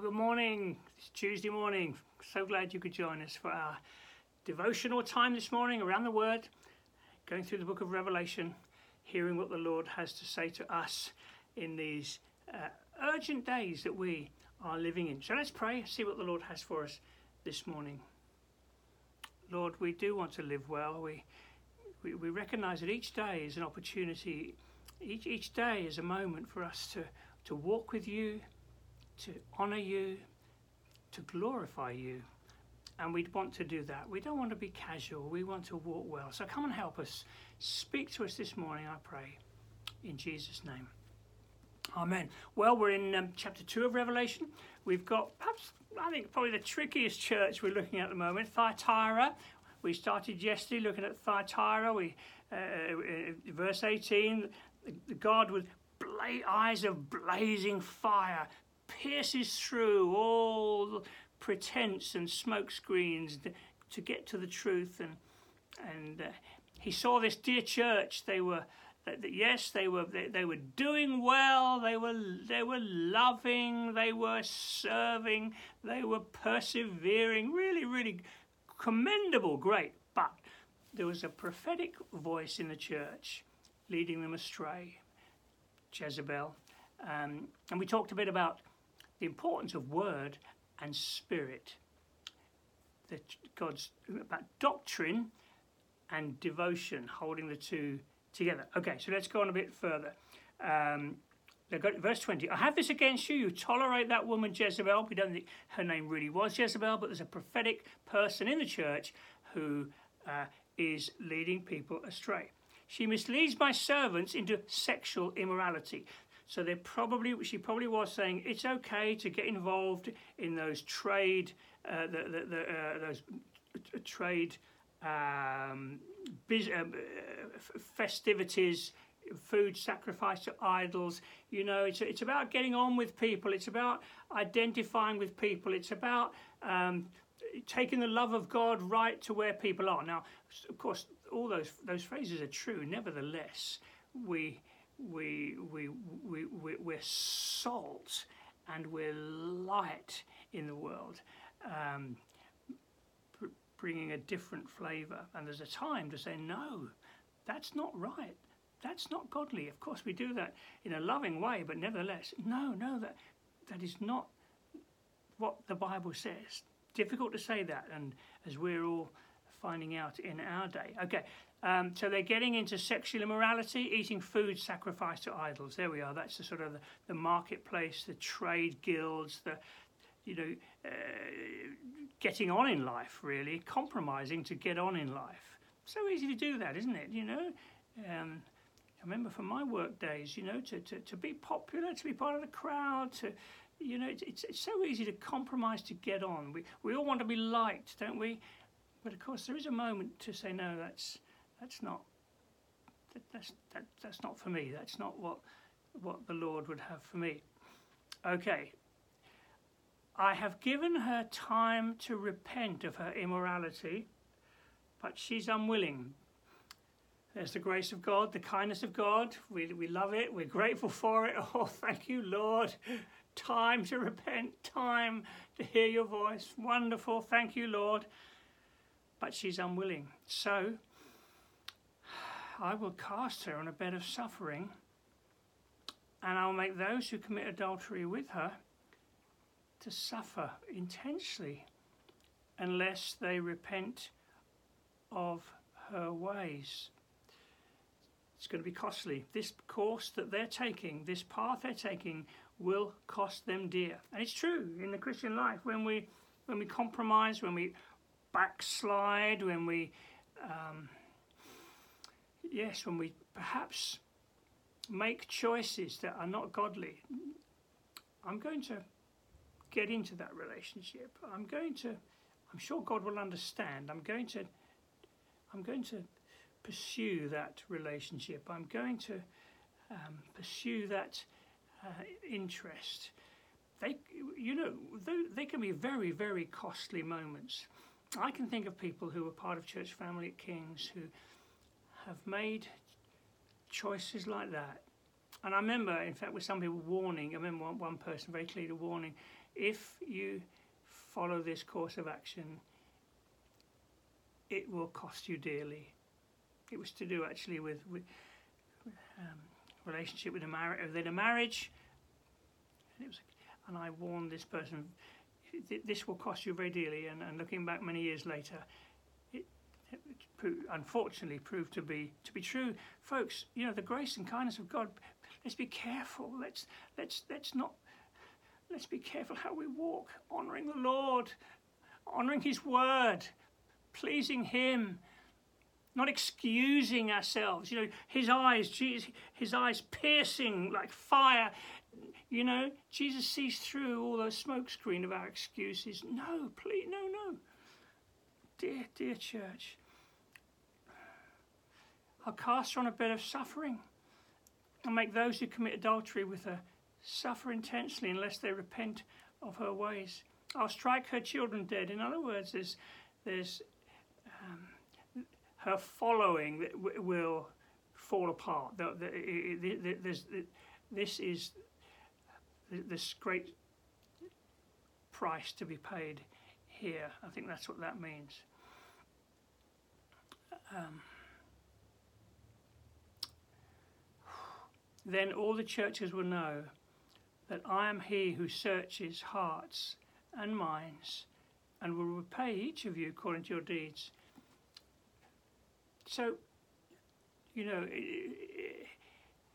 Good morning. It's Tuesday morning. So glad you could join us for our devotional time this morning around the Word, going through the book of Revelation, hearing what the Lord has to say to us in these uh, urgent days that we are living in. So let's pray, see what the Lord has for us this morning. Lord, we do want to live well. We, we, we recognize that each day is an opportunity, each, each day is a moment for us to, to walk with you to honour you, to glorify you. And we'd want to do that. We don't want to be casual. We want to walk well. So come and help us. Speak to us this morning, I pray. In Jesus' name. Amen. Well, we're in um, chapter 2 of Revelation. We've got perhaps, I think, probably the trickiest church we're looking at at the moment, Thyatira. We started yesterday looking at Thyatira. We, uh, uh verse 18, God with eyes of blazing fire pierces through all pretense and smokescreens to get to the truth and and uh, he saw this dear church. They were that, that yes they were they, they, were doing well. They were they were loving. They were serving. They were persevering. Really really commendable great. But there was a prophetic voice in the church leading them astray Jezebel. Um, and we talked a bit about the importance of word and spirit. That God's about doctrine and devotion, holding the two together. Okay, so let's go on a bit further. Um, verse 20 I have this against you. You tolerate that woman Jezebel. We don't think her name really was Jezebel, but there's a prophetic person in the church who uh, is leading people astray. She misleads my servants into sexual immorality. So they probably, she probably was saying it's okay to get involved in those trade, uh, the, the, the uh, those trade um, biz, uh, festivities, food sacrifice to idols. You know, it's it's about getting on with people. It's about identifying with people. It's about um, taking the love of God right to where people are. Now, of course, all those those phrases are true. Nevertheless, we we, we, we, we, we're salt and we're light in the world, um, bringing a different flavour. And there's a time to say, no, that's not right. That's not godly. Of course, we do that in a loving way, but nevertheless, no, no, that, that is not what the Bible says. Difficult to say that, and as we're all finding out in our day. Okay, um, so they're getting into sexual immorality, eating food sacrificed to idols. There we are. That's the sort of the, the marketplace, the trade guilds, the you know, uh, getting on in life. Really compromising to get on in life. So easy to do that, isn't it? You know. Um, I remember from my work days, you know, to, to, to be popular, to be part of the crowd, to, you know, it's, it's, it's so easy to compromise to get on. We, we all want to be liked, don't we? But of course, there is a moment to say, no, that's, that's not that, that's that, that's not for me. That's not what what the Lord would have for me. Okay. I have given her time to repent of her immorality, but she's unwilling. There's the grace of God, the kindness of God. We, we love it. We're grateful for it. Oh, thank you, Lord. Time to repent, time to hear your voice. Wonderful. Thank you, Lord. But she's unwilling. So I will cast her on a bed of suffering, and I'll make those who commit adultery with her to suffer intensely unless they repent of her ways. It's going to be costly. This course that they're taking, this path they're taking, will cost them dear. And it's true in the Christian life when we when we compromise, when we backslide, when we um, yes, when we perhaps make choices that are not godly, I'm going to get into that relationship. I'm going to, I'm sure God will understand. I'm going to, I'm going to pursue that relationship. I'm going to um, pursue that uh, interest. They, you know, they, they can be very, very costly moments. I can think of people who were part of church family at King's who have made choices like that. And I remember, in fact, with some people warning, I remember one, one person very clearly warning, if you follow this course of action, it will cost you dearly. It was to do actually with, with um, relationship with a marriage, within a marriage, and it was, and I warned this person, this will cost you very dearly. And, and looking back many years later, unfortunately proved to be to be true, folks. You know the grace and kindness of God. Let's be careful. Let's let's let's not. Let's be careful how we walk, honouring the Lord, honouring His word, pleasing Him, not excusing ourselves. You know, His eyes, Jesus, His eyes piercing like fire. You know, Jesus sees through all the smokescreen of our excuses. No, please, no, no. Dear, dear church, I'll cast her on a bed of suffering and make those who commit adultery with her suffer intensely unless they repent of her ways. I'll strike her children dead. In other words, there's, there's um, her following that will fall apart. The, the, the, this is this great price to be paid here. I think that's what that means. Um, then all the churches will know that I am he who searches hearts and minds and will repay each of you according to your deeds. So, you know,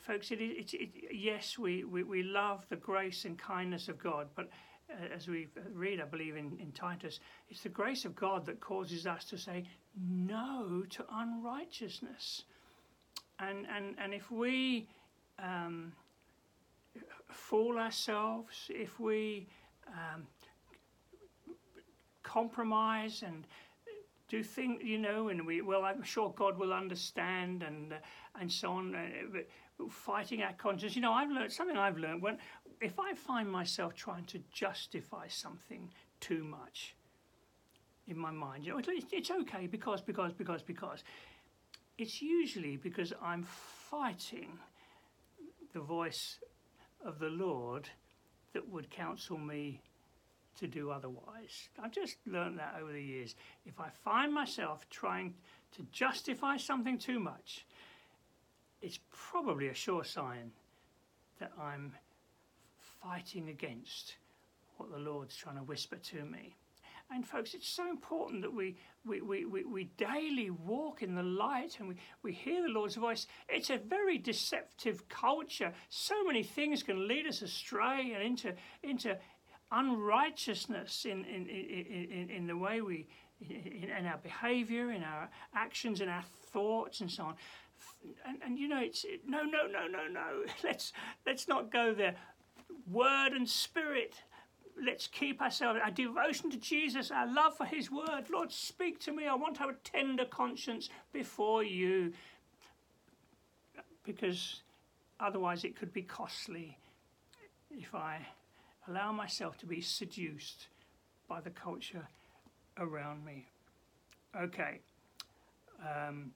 folks, it, it, it, yes, we, we, we love the grace and kindness of God, but as we read, I believe, in, in Titus, it's the grace of God that causes us to say no to unrighteousness. And, and, and if we um, fool ourselves, if we um, compromise and do things, you know, and we, well, I'm sure God will understand and, uh, and so on. Uh, but fighting our conscience. You know, I've learned something I've learned when if I find myself trying to justify something too much in my mind, you know, it's okay because, because, because, because. It's usually because I'm fighting the voice of the Lord that would counsel me to do otherwise. I've just learned that over the years. If I find myself trying to justify something too much, it's probably a sure sign that I'm fighting against what the Lord's trying to whisper to me. And folks, it's so important that we, we, we, we, we daily walk in the light and we, we hear the Lord's voice. It's a very deceptive culture. So many things can lead us astray and into, into unrighteousness in, in, in, in, in the way we, in, in our behavior, in our actions, in our thoughts, and so on and, and you know, it's it, no, no, no, no, no. Let's let's not go there. Word and spirit. Let's keep ourselves our devotion to Jesus, our love for His Word. Lord, speak to me. I want to have a tender conscience before You, because otherwise it could be costly if I allow myself to be seduced by the culture around me. Okay. Um,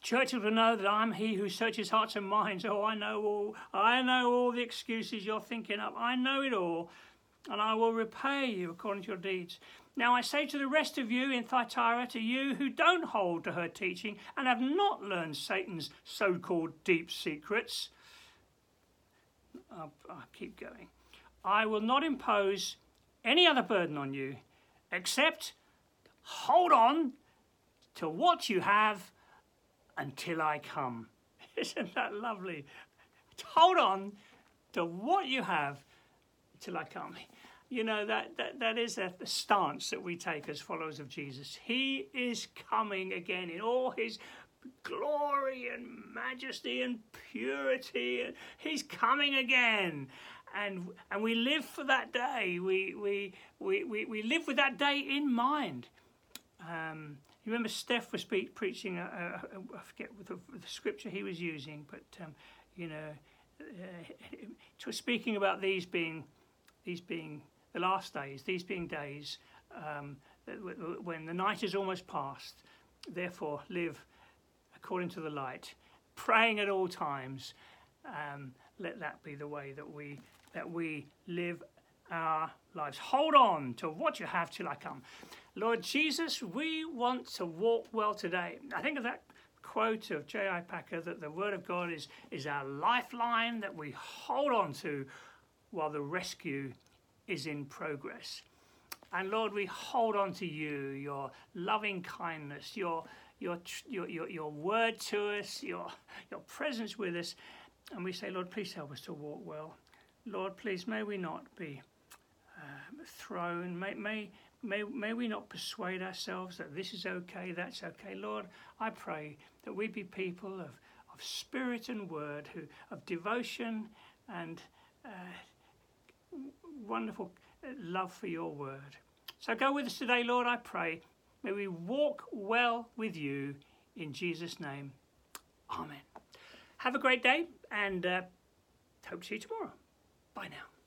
Churches will know that I'm he who searches hearts and minds. Oh, I know all. I know all the excuses you're thinking up. I know it all, and I will repay you according to your deeds. Now I say to the rest of you in Thyatira, to you who don't hold to her teaching and have not learned Satan's so-called deep secrets. I'll, I'll keep going. I will not impose any other burden on you, except hold on to what you have until I come. Isn't that lovely? Hold on to what you have till I come. You know, that, that, that is a, the stance that we take as followers of Jesus. He is coming again in all his glory and majesty and purity. He's coming again. And, and we live for that day. We, we, we, we, we live with that day in mind. Um, you remember Steph was preaching, I forget the, the, scripture he was using, but um, you know, uh, was speaking about these being, these being the last days, these being days um, when the night is almost past. Therefore, live according to the light, praying at all times. Um, let that be the way that we that we live our lives. Hold on to what you have till I come. Lord Jesus, we want to walk well today. I think of that quote of J.I. Packer that the Word of God is, is our lifeline that we hold on to while the rescue is in progress. And Lord, we hold on to you, your loving kindness, your, your, your, your, your word to us, your, your presence with us. And we say, Lord, please help us to walk well. Lord, please, may we not be uh, thrown. May, may, may, may we not persuade ourselves that this is okay, that's okay. Lord, I pray that we be people of, of spirit and word, who, of devotion and uh, wonderful love for your word. So go with us today, Lord, I pray. May we walk well with you in Jesus' name. Amen. Have a great day and uh, hope to see you tomorrow. Bye now.